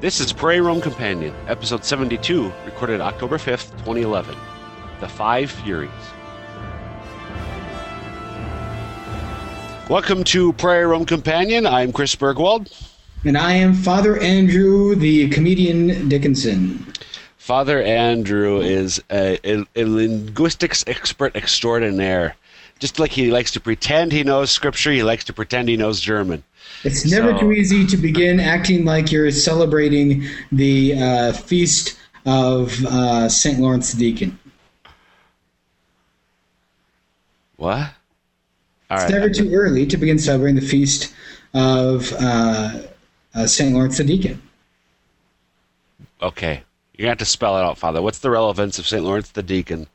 This is Prairie Rome Companion, episode 72, recorded October 5th, 2011. The Five Furies. Welcome to Prairie Rome Companion. I'm Chris Burgwald. And I am Father Andrew, the comedian Dickinson. Father Andrew is a, a, a linguistics expert extraordinaire. Just like he likes to pretend he knows scripture, he likes to pretend he knows German. It's never So- too easy to begin acting like you're celebrating the uh, feast of uh, St. Lawrence the Deacon. What? All It's right. never too early to begin celebrating the feast of uh, uh, St. Lawrence the Deacon. Okay. You're going to have to spell it out, Father. What's the relevance of St. Lawrence the Deacon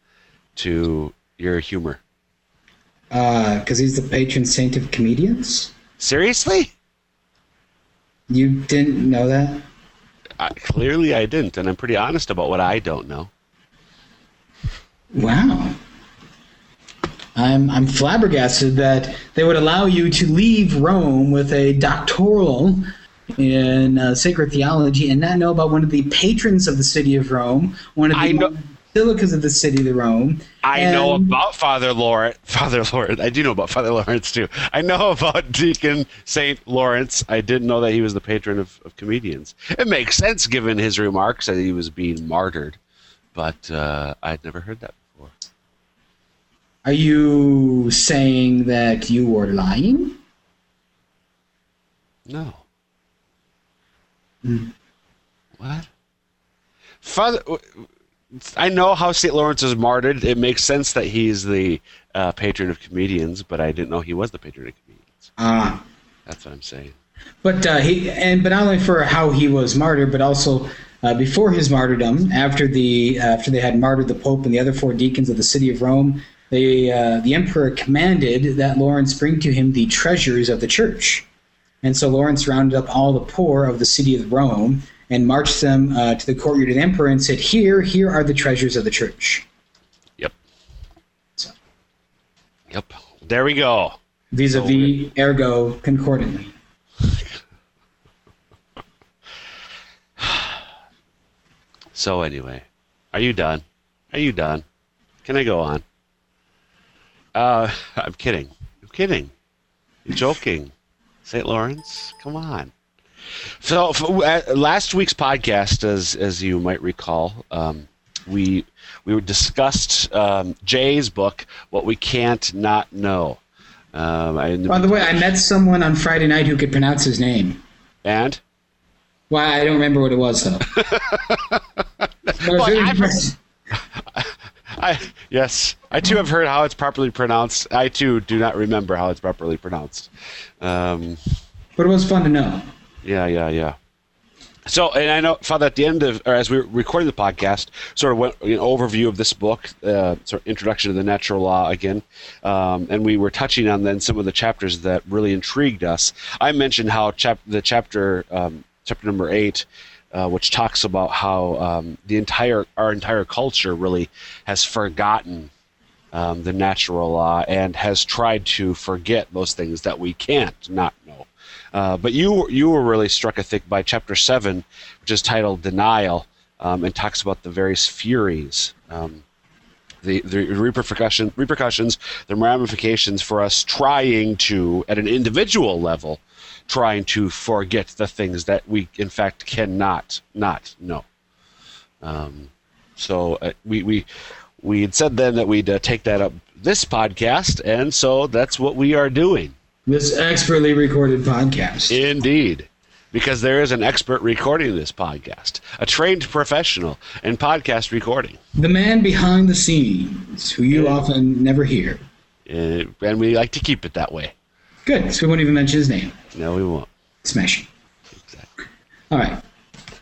to your humor? Because he's the patron saint of comedians. Seriously? You didn't know that? Uh, clearly I didn't, and I'm pretty honest about what I don't know. Wow. I'm I'm flabbergasted that they would allow you to leave Rome with a doctoral in uh, sacred theology and not know about one of the patrons of the city of Rome, one of the basilicas of the city of Rome. I know about Father Lawrence. Father Lawrence. I do know about Father Lawrence too. I know about Deacon Saint Lawrence. I didn't know that he was the patron of, of comedians. It makes sense given his remarks that he was being martyred, but uh, I'd never heard that before. Are you saying that you were lying? No. Hmm. What? Father, I know how St. Lawrence was martyred. It makes sense that he's the uh, patron of comedians, but I didn't know he was the patron of comedians. Ah. That's what I'm saying. But uh, he and but not only for how he was martyred, but also uh, before his martyrdom, after the after they had martyred the Pope and the other four deacons of the city of Rome, they uh, the emperor commanded that Lawrence bring to him the treasures of the church, and so Lawrence rounded up all the poor of the city of Rome and marched them uh, to the courtyard of the emperor and said, "Here, here are the treasures of the church." Yep. So. Yep. There we go. Vis-a-vis, ergo, concordantly. So anyway, are you done? Are you done? Can I go on? Uh, I'm kidding. I'm kidding. I'm joking. St. Lawrence, come on. So for, uh, last week's podcast, as as you might recall, um, we we discussed um, Jay's book, "What We Can't Not Know." Um, I, By the way, I met someone on Friday night who could pronounce his name. and Why I don't remember what it was though. I was Well, I've- impressed. I yes, I too have heard how it's properly pronounced. I too do not remember how it's properly pronounced. Um, but it was fun to know. Yeah, yeah, yeah. So, and I know, Father, at the end of, or as we were recording the podcast, sort of went an overview of this book, uh, sort of introduction to the natural law again, um, and we were touching on then some of the chapters that really intrigued us. I mentioned how chap- the chapter, um, chapter number eight, uh, which talks about how um, the entire our entire culture really has forgotten um, the natural law and has tried to forget those things that we can't not know. Uh, but you you were really struck, I think, by chapter seven, which is titled "Denial," um, and talks about the various furies, um, the the repercussion repercussions, the ramifications for us trying to, at an individual level, trying to forget the things that we, in fact, cannot not know. Um, so uh, we we we had said then that we'd uh, take that up this podcast, and so that's what we are doing. This expertly recorded podcast. Indeed. Because there is an expert recording this podcast, a trained professional in podcast recording. the man behind the scenes, who you often never hear. Uh, and we like to keep it that way. Good, so we won't even mention his name. No, we won't. Smashing. Exactly. All right.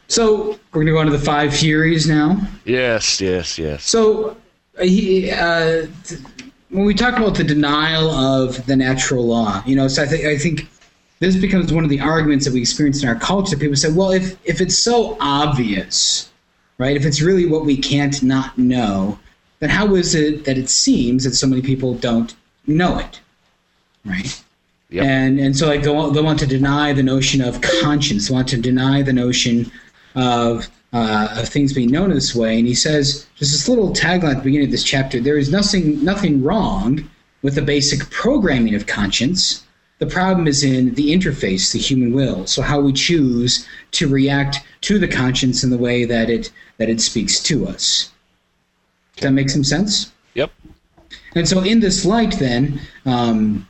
So we're going to go on to the five furies now. Yes, yes, yes. So uh, he, uh, when we talk about the denial of the natural law, you know, so I, th- I think this becomes one of the arguments that we experience in our culture. People say, well, if, if it's so obvious, right, if it's really what we can't not know, then how is it that it seems that so many people don't know it, right? Yep. And and so like they want, they want to deny the notion of conscience. They want to deny the notion of, uh, of things being known this way. And he says, just this little tagline at the beginning of this chapter there is nothing, nothing wrong with the basic programming of conscience. The problem is in the interface, the human will. So how we choose to react to the conscience in the way that it that it speaks to us. Does that make some sense? Yep. And so, in this light, then, um,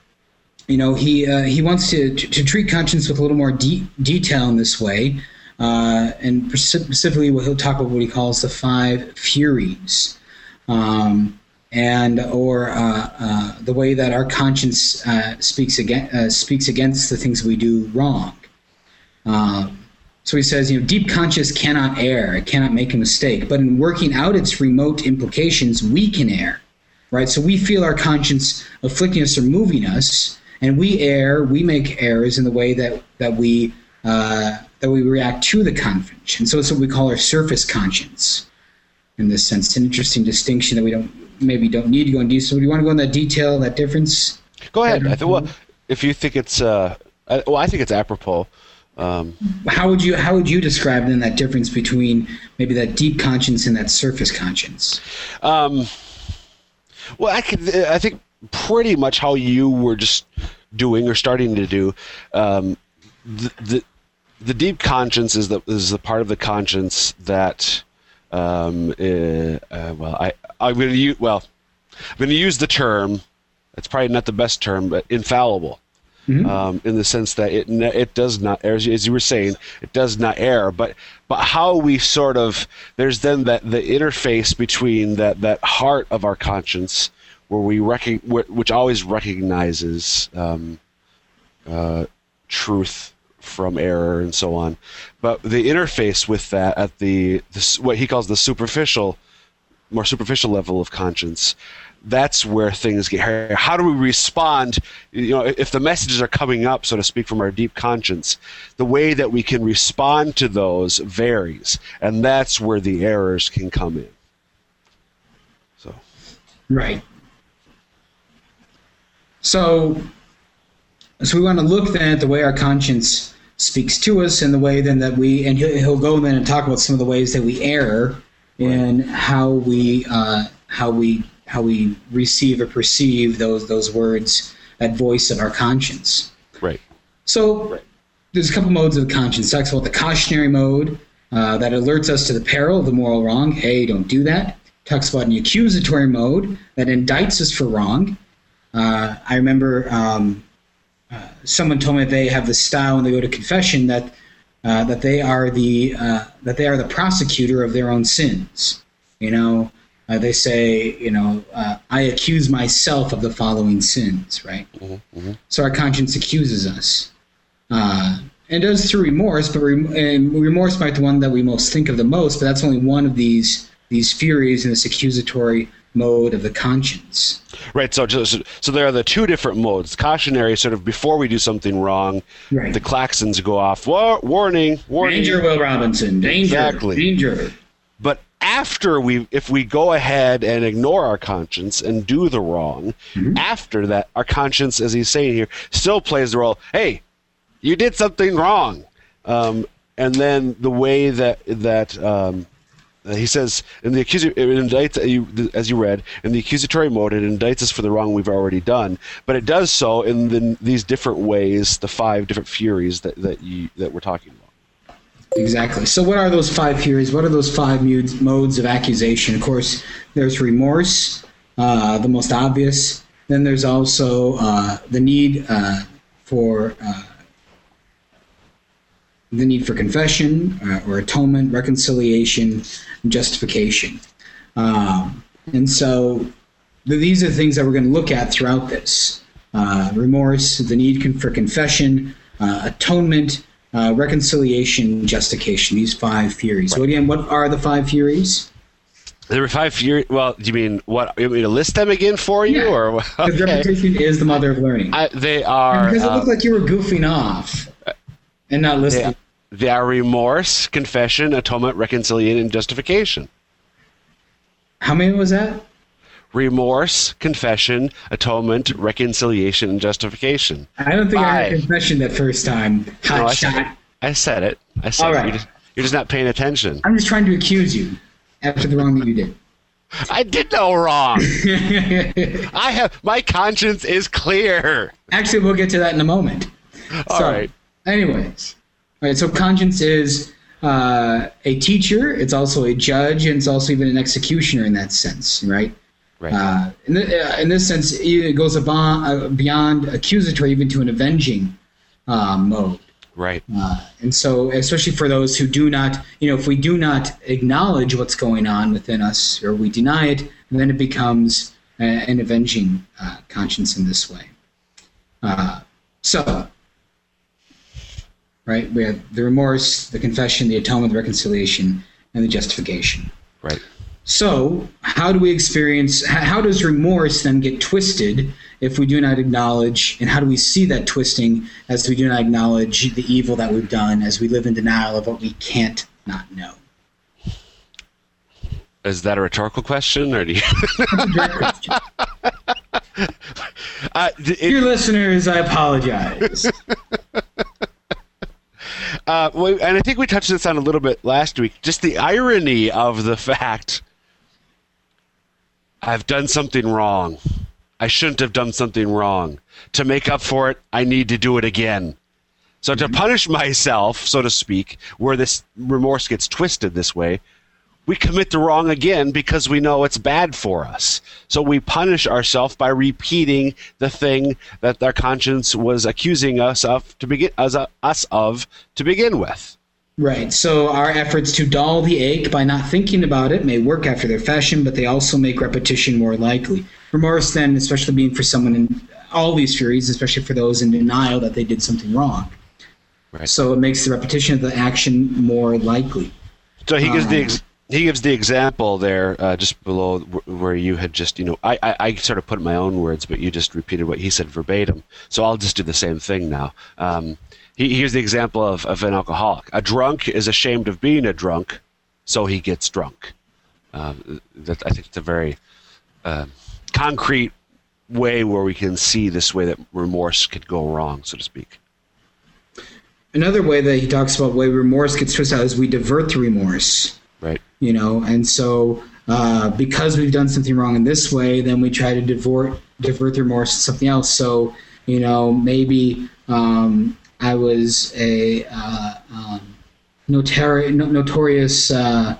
you know, he uh, he wants to, to, to treat conscience with a little more de- detail in this way, uh, and specifically, what he'll talk about what he calls the five furies, um, and or uh, uh the way that our conscience uh, speaks against uh, speaks against the things we do wrong. Um, so he says, you know, deep conscious cannot err; it cannot make a mistake. But in working out its remote implications, we can err, right? So we feel our conscience afflicting us or moving us, and we err. We make errors in the way that that we uh, that we react to the conscience. And so it's what we call our surface conscience. In this sense, it's an interesting distinction that we don't maybe don't need to go into. So, do you want to go into that detail, that difference? Go ahead. I think, well, if you think it's, uh, I, well, I think it's apropos. Um, how would you how would you describe then that difference between maybe that deep conscience and that surface conscience? Um, well, I could I think pretty much how you were just doing or starting to do. Um, the, the the deep conscience is the is the part of the conscience that um, uh, uh, well I I'm going to use well I'm going to use the term. It's probably not the best term, but infallible. Mm-hmm. Um, in the sense that it it does not, as, as you were saying, it does not err. But but how we sort of there's then that the interface between that that heart of our conscience, where we rec- which always recognizes um, uh, truth from error and so on, but the interface with that at the, the what he calls the superficial, more superficial level of conscience that's where things get hairy. How do we respond? You know, if the messages are coming up, so to speak, from our deep conscience, the way that we can respond to those varies, and that's where the errors can come in. So, right. So, so we want to look then at the way our conscience speaks to us, in the way then that we, and he'll, he'll go then and talk about some of the ways that we err in how we uh, how we how we receive or perceive those those words, that voice of our conscience. Right. So right. there's a couple modes of conscience. Talks about the cautionary mode uh, that alerts us to the peril of the moral wrong. Hey, don't do that. Talks about an accusatory mode that indicts us for wrong. Uh, I remember um, uh, someone told me they have the style when they go to confession that uh, that they are the uh, that they are the prosecutor of their own sins. You know, uh, they say, you know, uh, I accuse myself of the following sins, right? Mm-hmm, mm-hmm. So our conscience accuses us. Uh, and does through remorse, but and remorse might be the one that we most think of the most, but that's only one of these these furies in this accusatory mode of the conscience. Right. So, so, so there are the two different modes. Cautionary, sort of before we do something wrong, right. the klaxons go off. War- warning, warning. Danger, Will Robinson. Danger. Exactly. Danger. But after we if we go ahead and ignore our conscience and do the wrong mm-hmm. after that our conscience as he's saying here still plays the role hey you did something wrong um, and then the way that that um, he says in the accuser it indicts as you read in the accusatory mode it indicts us for the wrong we've already done but it does so in the, these different ways the five different furies that that you that we're talking about Exactly. So, what are those five furies? What are those five modes of accusation? Of course, there's remorse, uh, the most obvious. Then there's also uh, the need uh, for uh, the need for confession uh, or atonement, reconciliation, justification. Um, and so, these are the things that we're going to look at throughout this: uh, remorse, the need for confession, atonement uh, reconciliation, justification. These five furies. Right. So again, what are the five furies? There are five furies. Well, do you mean what? You want me to list them again for you, yeah. or okay. repetition is the mother of learning. I, they are because it looked uh, like you were goofing off and not listening. They, they are remorse, confession, atonement, reconciliation, and justification. How many was that? remorse, confession, atonement, reconciliation, and justification. I don't think Five. I heard confession that first time. Hot no, I shot. Said, I said it. I said All right. it. You're just not paying attention. I'm just trying to accuse you after the wrong that you did. I did no wrong. I have my conscience is clear. Actually, we'll get to that in a moment. All so, right. Anyways, all right. So conscience is uh, a teacher. It's also a judge, and it's also even an executioner in that sense, right? Right. Uh, in, the, uh, in this sense, it goes beyond, uh, beyond accusatory even to an avenging uh, mode. right. Uh, and so, especially for those who do not, you know, if we do not acknowledge what's going on within us or we deny it, then it becomes uh, an avenging uh, conscience in this way. Uh, so, right, we have the remorse, the confession, the atonement, the reconciliation, and the justification. Right. So, how do we experience, how does remorse then get twisted if we do not acknowledge, and how do we see that twisting as we do not acknowledge the evil that we've done, as we live in denial of what we can't not know? Is that a rhetorical question, or do you? Question. uh, it- Dear listeners, I apologize. Uh, and I think we touched this on a little bit last week. Just the irony of the fact I've done something wrong. I shouldn't have done something wrong. To make up for it, I need to do it again. So to punish myself, so to speak, where this remorse gets twisted this way, we commit the wrong again because we know it's bad for us. So we punish ourselves by repeating the thing that our conscience was accusing us of to begin us, us of to begin with. Right. So our efforts to dull the ache by not thinking about it may work after their fashion, but they also make repetition more likely. Remorse, then, especially being for someone in all these furies, especially for those in denial that they did something wrong. Right. So it makes the repetition of the action more likely. So he gives the Um, ex- he gives the example there uh, just below where you had just you know I, I I sort of put my own words, but you just repeated what he said verbatim. So I'll just do the same thing now. Um, he, here's the example of, of an alcoholic. A drunk is ashamed of being a drunk, so he gets drunk. Um, that I think it's a very uh, concrete way where we can see this way that remorse could go wrong, so to speak. Another way that he talks about way remorse gets twisted out is we divert the remorse. You know? And so uh, because we've done something wrong in this way then we try to divert divert the remorse to something else. So you know maybe um, i was a uh, um, notori- no- notorious uh,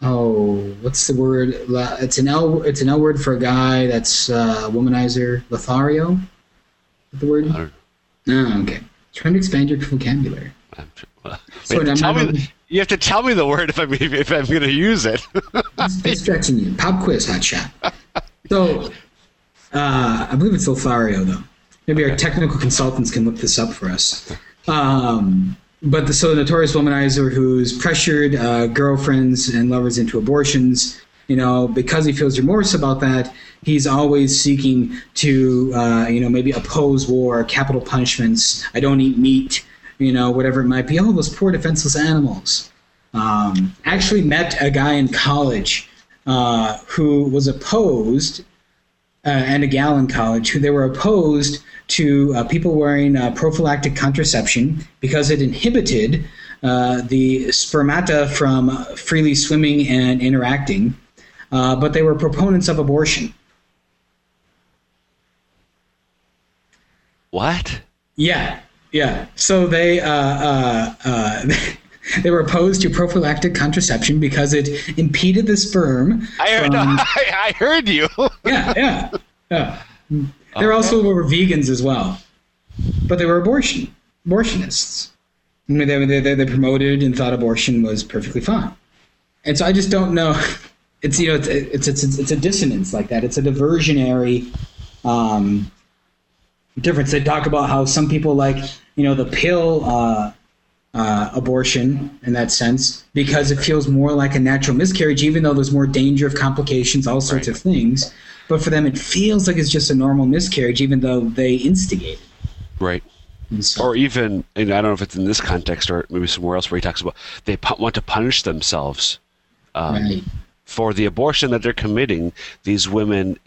oh what's the word? It's an l it's an l word for a guy that's uh, womanizer lothario? The word? I don't, oh, okay. Trying to expand your vocabulary. I'm, well, So to I'm tell me, you have to tell me the word if I'm if I'm going to use it. It's stretching you. Pop quiz, hot shot. So, uh, I believe it's Lothario, though. Maybe our technical consultants can look this up for us. Um, but the, so the notorious womanizer who's pressured uh, girlfriends and lovers into abortions, you know, because he feels remorse about that, he's always seeking to, uh, you know, maybe oppose war, capital punishments. I don't eat meat, you know, whatever it might be. All those poor defenseless animals. Um, actually met a guy in college uh, who was opposed, uh, and a gal in college who they were opposed to uh, people wearing uh, prophylactic contraception because it inhibited uh, the spermata from freely swimming and interacting, uh, but they were proponents of abortion. what? Yeah, yeah. So they uh, uh, uh, they were opposed to prophylactic contraception because it impeded the sperm. I heard. from- I, I heard you. yeah, yeah, yeah. They were also were vegans as well, but they were abortion abortionists. I mean, they, they, they promoted and thought abortion was perfectly fine. And so I just don't know. It's you know it's it's it's, it's a dissonance like that. It's a diversionary um, difference. They talk about how some people like you know the pill uh, uh, abortion in that sense because it feels more like a natural miscarriage, even though there's more danger of complications, all sorts Right. of things. But for them, it feels like it's just a normal miscarriage, even though they instigate it. Right. So- Or even, and I don't know if it's in this context or maybe somewhere else where he talks about they want to punish themselves um, right. for the abortion that they're committing. These women,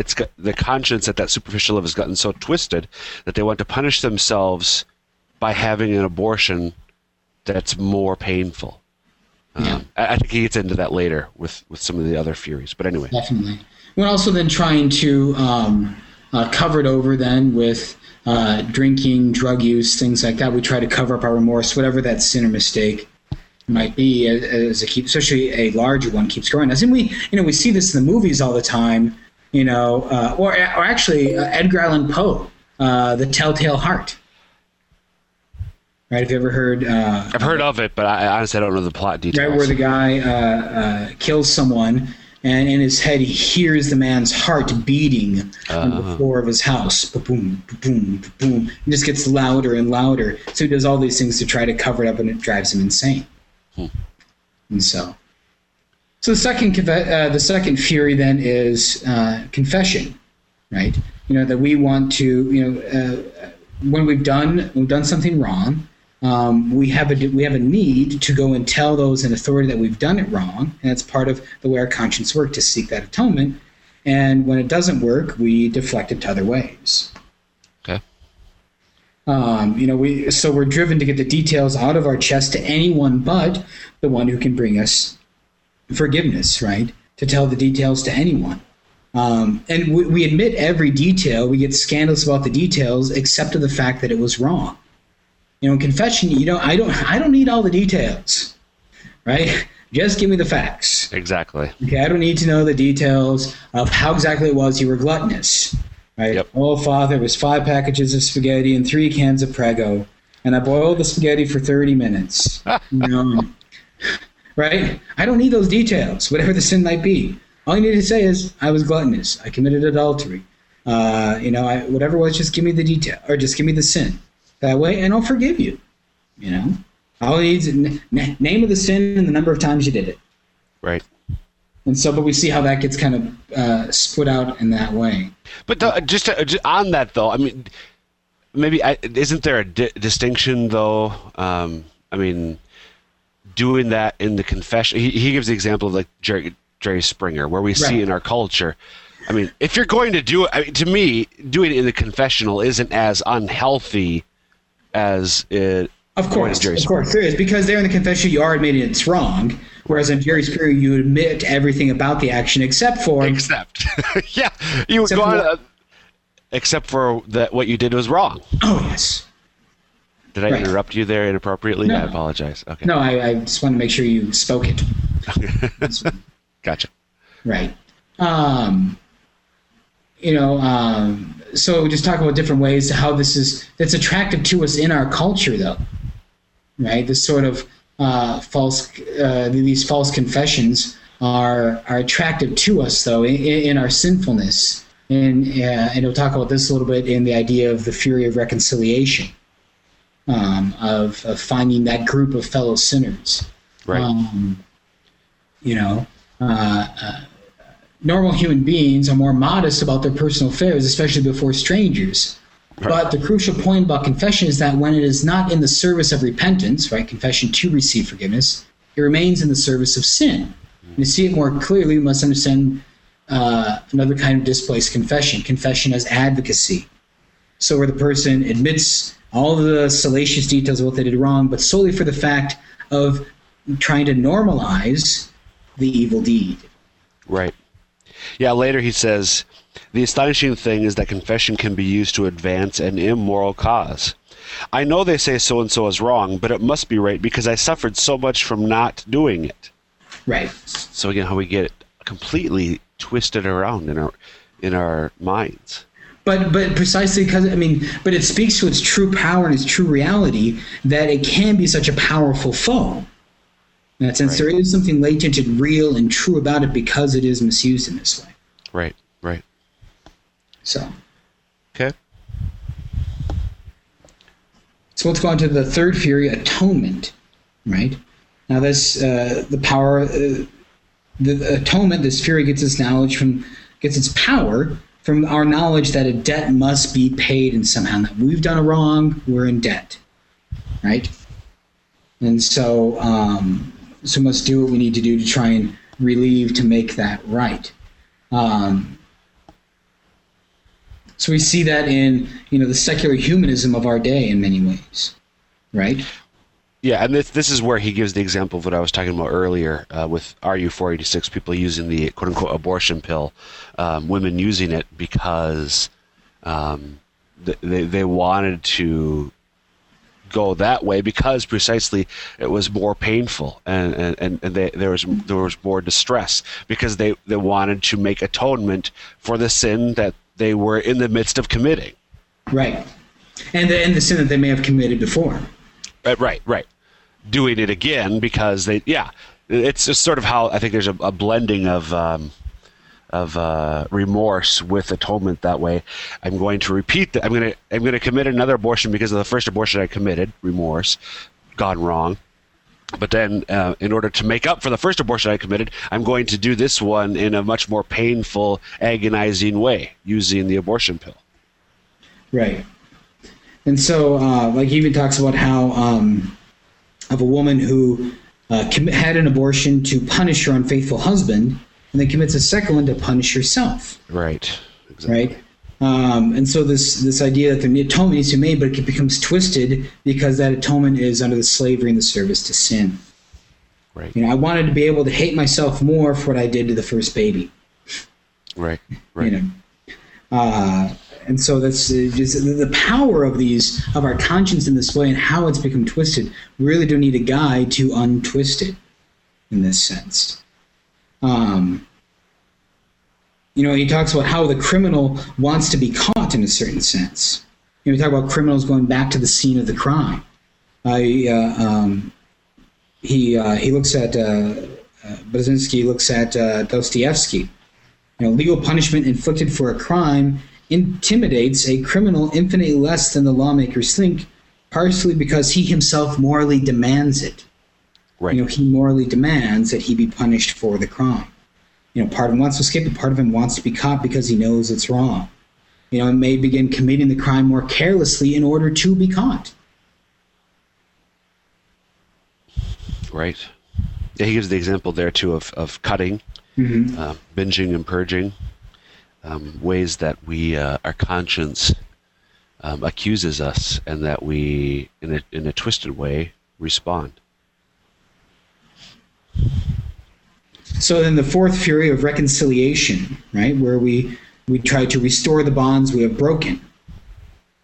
it's got, the conscience at that superficial level has gotten so twisted that they want to punish themselves by having an abortion that's more painful. Um, Yeah. I, I think he gets into that later with with some of the other Furies. But anyway, Definitely. We're also then trying to um, uh, cover it over then with uh, drinking, drug use, things like that. We try to cover up our remorse, whatever that sin or mistake might be, as, as it keeps, especially a larger one keeps growing. As in we, you know, we see this in the movies all the time. You know, uh, or or actually uh, Edgar Allan Poe, uh, The Telltale Heart. Right? Have you ever heard? Uh, I've heard of it, but I, honestly I don't know the plot details. right where the guy uh, uh, kills someone and in his head he hears the man's heart beating on the floor of his house boom boom boom it just gets louder and louder so he does all these things to try to cover it up and it drives him insane and so so the second uh, the second fury then is uh, confession right you know that we want to you know uh, when we've done we've done something wrong um, we have a we have a need to go and tell those in authority that we've done it wrong, and it's part of the way our conscience works to seek that atonement. And when it doesn't work, we deflect it to other ways. Okay. Um, you know, we so we're driven to get the details out of our chest to anyone but the one who can bring us forgiveness, right? To tell the details to anyone. Um, and we, we admit every detail. We get scandalous about the details, except to the fact that it was wrong. You know, in confession, you know, I don't, I don't need all the details, right? Just give me the facts. Exactly. Okay, I don't need to know the details of how exactly it was you were gluttonous, right? Yep. Oh, Father, it was five packages of spaghetti and three cans of Prego, and I boiled the spaghetti for thirty minutes. you know, right? I don't need those details, whatever the sin might be. All you need to say is, I was gluttonous. I committed adultery. Uh, you know, I, whatever it was, just give me the detail, or just give me the sin. That way, and I'll forgive you. You know, all it needs is n- n- name of the sin and the number of times you did it. Right. And so, but we see how that gets kind of uh, split out in that way. But the, just, to, just on that though, I mean, maybe I, isn't there a di- distinction though? Um, I mean, doing that in the confession, he, he gives the example of like Jerry, Jerry Springer, where we see in our culture. I mean, if you're going to do it, I mean, to me, doing it in the confessional isn't as unhealthy as it. Of course, Jerry of Springer. course, there is because there in the confession you are admitting it's wrong, whereas in Jerry Springer you admit everything about the action except for Except, yeah, you Except go for on. uh, except for that, what you did was wrong. oh yes, Did I Right. interrupt you there inappropriately? No. I apologize. Okay, no, I, I just want to make sure you spoke it gotcha. right. Um, you know, um, so just talk about different ways how this is that's attractive to us in our culture, though, right? This sort of uh, false, uh, these false confessions are are attractive to us, though, in, in our sinfulness, and uh, and we'll talk about this a little bit in the idea of the fury of reconciliation, um, of of finding that group of fellow sinners Right. um, you know, uh, uh, normal human beings are more modest about their personal affairs, especially before strangers. But the crucial point about confession is that when it is not in the service of repentance, right, confession to receive forgiveness, it remains in the service of sin. And to see it more clearly, we must understand uh, another kind of displaced confession confession as advocacy. So, where the person admits all the salacious details of what they did wrong, but solely for the fact of trying to normalize the evil deed. Right. Yeah, later he says, The astonishing thing is that confession can be used to advance an immoral cause. I know they say so and so is wrong, but it must be right because I suffered so much from not doing it. Right. So again, how we get it completely twisted around in our in our minds. But but precisely because I mean, but it speaks to its true power and its true reality that it can be such a powerful foe. In that sense, Right. there is something latent and real and true about it because it is misused in this way. Right. Right. So, Okay. so let's go on to the third fury, atonement. Right now, this uh, the power, uh, the atonement. This fury gets its knowledge from gets its power from our knowledge that a debt must be paid in somehow. That we've done a wrong, we're in debt, right? And so, um, so must do what we need to do to try and relieve to make that right. Um, so we see that in you know the secular humanism of our day in many ways, right? Yeah, and this this is where he gives the example of what I was talking about earlier uh, with RU four eighty six people using the quote unquote abortion pill, um, women using it because um, they they wanted to go that way because precisely it was more painful and and, and they, there was there was more distress because they, they wanted to make atonement for the sin that they were in the midst of committing. Right, and the and the sin that they may have committed before. Right, right, right. Doing it again because they, yeah, it's just sort of how I think there's a, a blending of um, of uh, remorse with atonement that way. I'm going to repeat that. I'm going to I'm going to commit another abortion because of the first abortion I committed. Remorse, gone wrong. But then, uh, in order to make up for the first abortion I committed, I'm going to do this one in a much more painful, agonizing way using the abortion pill. Right. And so, uh, like, he even talks about how um, of a woman who uh, had an abortion to punish her unfaithful husband, and then commits a second one to punish herself. Right. Exactly. Right. Um, and so this this idea that the atonement needs to be made, but it becomes twisted because that atonement is under the slavery and the service to sin. Right. You know, I wanted to be able to hate myself more for what I did to the first baby. Right. Right. You know. Uh, and so that's uh, just the power of these of our conscience in this way and how it's become twisted. We really do need a guide to untwist it in this sense. Um, you know, he talks about how the criminal wants to be caught in a certain sense. You know, we talk about criminals going back to the scene of the crime. I, uh, um, he uh, he looks at uh, uh, Budziszewski looks at uh, Dostoevsky. You know, legal punishment inflicted for a crime intimidates a criminal infinitely less than the lawmakers think, partially because he himself morally demands it. Right. You know, he morally demands that he be punished for the crime. You know, part of him wants to escape, but part of him wants to be caught because he knows it's wrong. You know, and may begin committing the crime more carelessly in order to be caught. Right. Yeah, he gives the example there too of, of cutting, mm-hmm. uh, binging and purging, um, ways that we uh, our conscience um, accuses us, and that we, in a in a twisted way, respond. So then the fourth fury of reconciliation, right, where we we try to restore the bonds we have broken,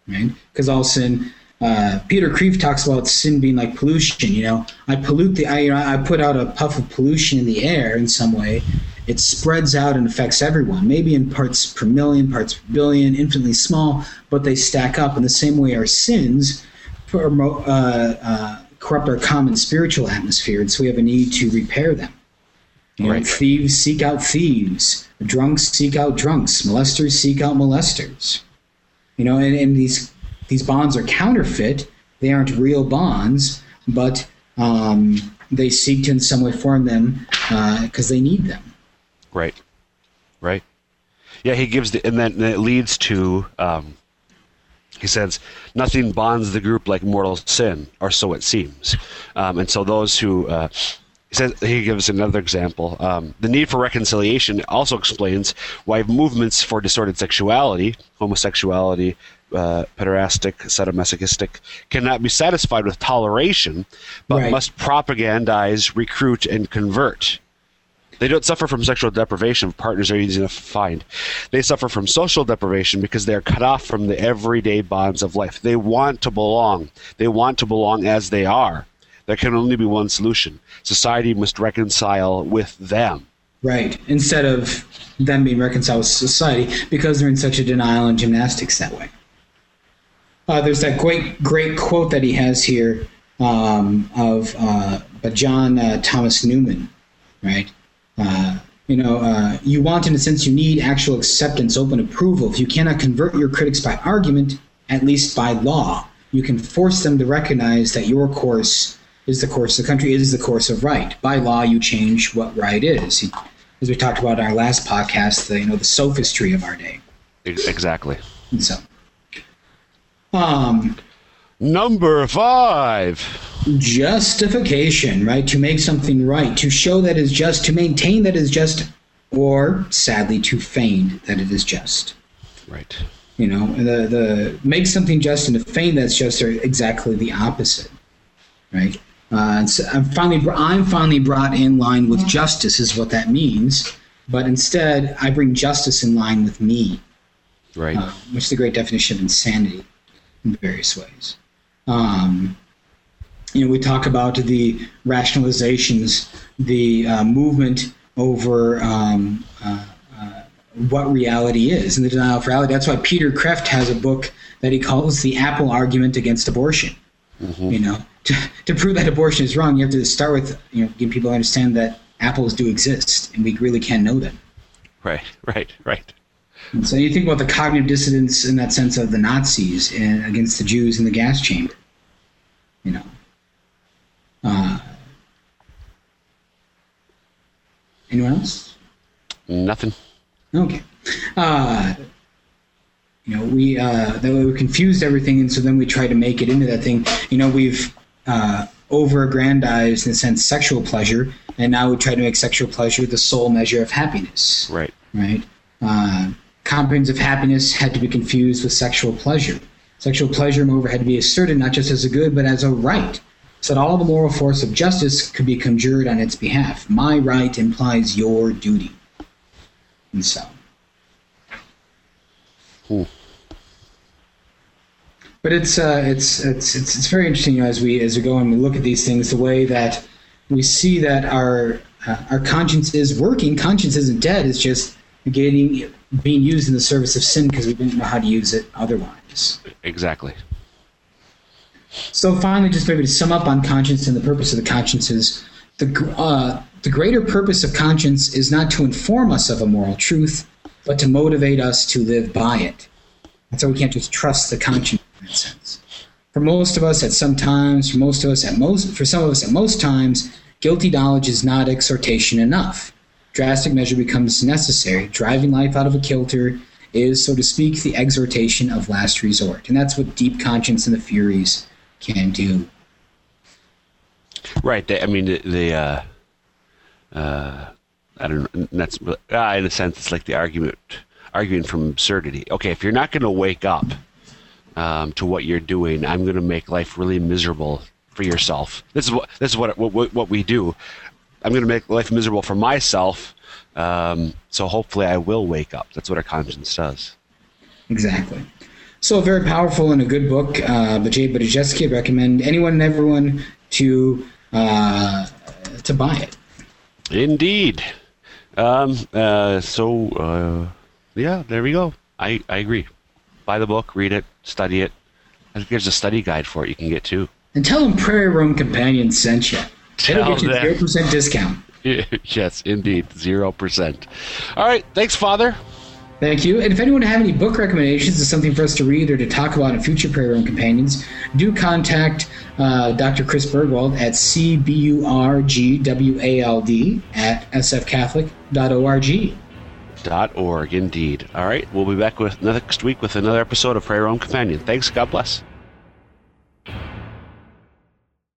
right? Because all sin. Uh, Peter Kreeft talks about sin being like pollution. You know, I pollute the, I, you know, I put out a puff of pollution in the air in some way. It spreads out and affects everyone. Maybe in parts per million, parts per billion, infinitely small, but they stack up. In the same way, our sins promote, uh, uh, corrupt our common spiritual atmosphere, and so we have a need to repair them. You know, thieves seek out thieves. Drunks seek out drunks. Molesters seek out molesters. You know, and, and these these bonds are counterfeit. They aren't real bonds, but um, they seek to in some way form them because uh, they need them. Right. Right. Yeah, he gives the, and then, it leads to. Um, he says, "Nothing bonds the group like mortal sin, or so it seems." Um, and so those who uh, he says he gives another example. Um, the need for reconciliation also explains why movements for disordered sexuality, homosexuality, uh, pederastic, sadomasochistic, cannot be satisfied with toleration, but right. must propagandize, recruit, and convert. They don't suffer from sexual deprivation partners are easy to find. They suffer from social deprivation because they are cut off from the everyday bonds of life. They want to belong. They want to belong as they are. There can only be one solution. Society must reconcile with them. Right. Instead of them being reconciled with society because they're in such a denial and gymnastics that way. Uh, there's that great, great quote that he has here um, of uh, John uh, Thomas Newman, right? Uh, you know, uh, you want, in a sense, you need actual acceptance, open approval. If you cannot convert your critics by argument, at least by law, you can force them to recognize that your course is the course of the country, is the course of right. By law, you change what right is. As we talked about in our last podcast, the you know the sophistry of our day. Exactly. And so, um, number five. Justification, right? To make something right, to show that is just, to maintain that is just, or sadly, to feign that it is just. Right. You know, the the make something just and to feign that's just are exactly the opposite, right? Uh, so I'm finally I'm finally brought in line with justice is what that means. But instead, I bring justice in line with me, Right. uh, which is the great definition of insanity in various ways. Um, you know, we talk about the rationalizations, the uh, movement over um, uh, uh, what reality is, and the denial of reality. That's why Peter Kreeft has a book that he calls "The Apple Argument Against Abortion." You know, to, to prove that abortion is wrong, you have to start with you know, give people to understand that apples do exist, and we really can know them. right. Right. Right. And so you think about the cognitive dissonance in that sense of the Nazis in, against the Jews in the gas chamber. You know. Uh, anyone else? Nothing. Okay. Uh, you know, we uh, that way we confused everything, and so then we tried to make it into that thing. You know, we've uh, over-aggrandized, in a sense, sexual pleasure, and now we try to make sexual pleasure the sole measure of happiness Right. right? Uh, comprehensive happiness had to be confused with sexual pleasure. Sexual pleasure, moreover, had to be asserted not just as a good, but as a right, so that all the moral force of justice could be conjured on its behalf. My right implies your duty. And so. Hmm. But it's, uh, it's, it's, it's, it's very interesting you know, as, we, as we go and we look at these things, the way that we see that our, uh, our conscience is working. Conscience isn't dead, it's just getting being used in the service of sin because we didn't know how to use it otherwise. Exactly. So finally, just maybe to sum up on conscience and the purpose of the conscience is the uh, the greater purpose of conscience is not to inform us of a moral truth, but to motivate us to live by it. And so we can't just trust the conscience in that sense. For most of us, at some times, for most of us, at most, for some of us, at most times, guilty knowledge is not exhortation enough. Drastic measure becomes necessary. Driving life out of a kilter is, so to speak, the exhortation of last resort, and that's what deep conscience and the Furies can do. Right. They, I mean, the, the uh, uh, I don't know. That's uh, in a sense, it's like the argument, arguing from absurdity. Okay, if you're not going to wake up um, to what you're doing, I'm going to make life really miserable for yourself. This is what this is what what, what we do. I'm going to make life miserable for myself. Um, so hopefully, I will wake up. That's what our conscience does. Exactly. So, very powerful and a good book, uh, by Jay Budziszewski. Recommend anyone and everyone to uh, to buy it. Indeed. Um, uh, so, uh, yeah, there we go. I, I agree. Buy the book, read it, study it. I think there's a study guide for it you can get too. And tell them Prairie Room Companion sent you. It'll get you zero percent discount. yes, indeed. 0%. All right. Thanks, Father. Thank you. And if anyone have any book recommendations or something for us to read or to talk about in future Prayer Room Companions, do contact uh, Dr. Chris Burgwald at cburgwald at sfcatholic.org. Dot org, indeed. All right. We'll be back with next week with another episode of Prayer Room Companion. Thanks. God bless.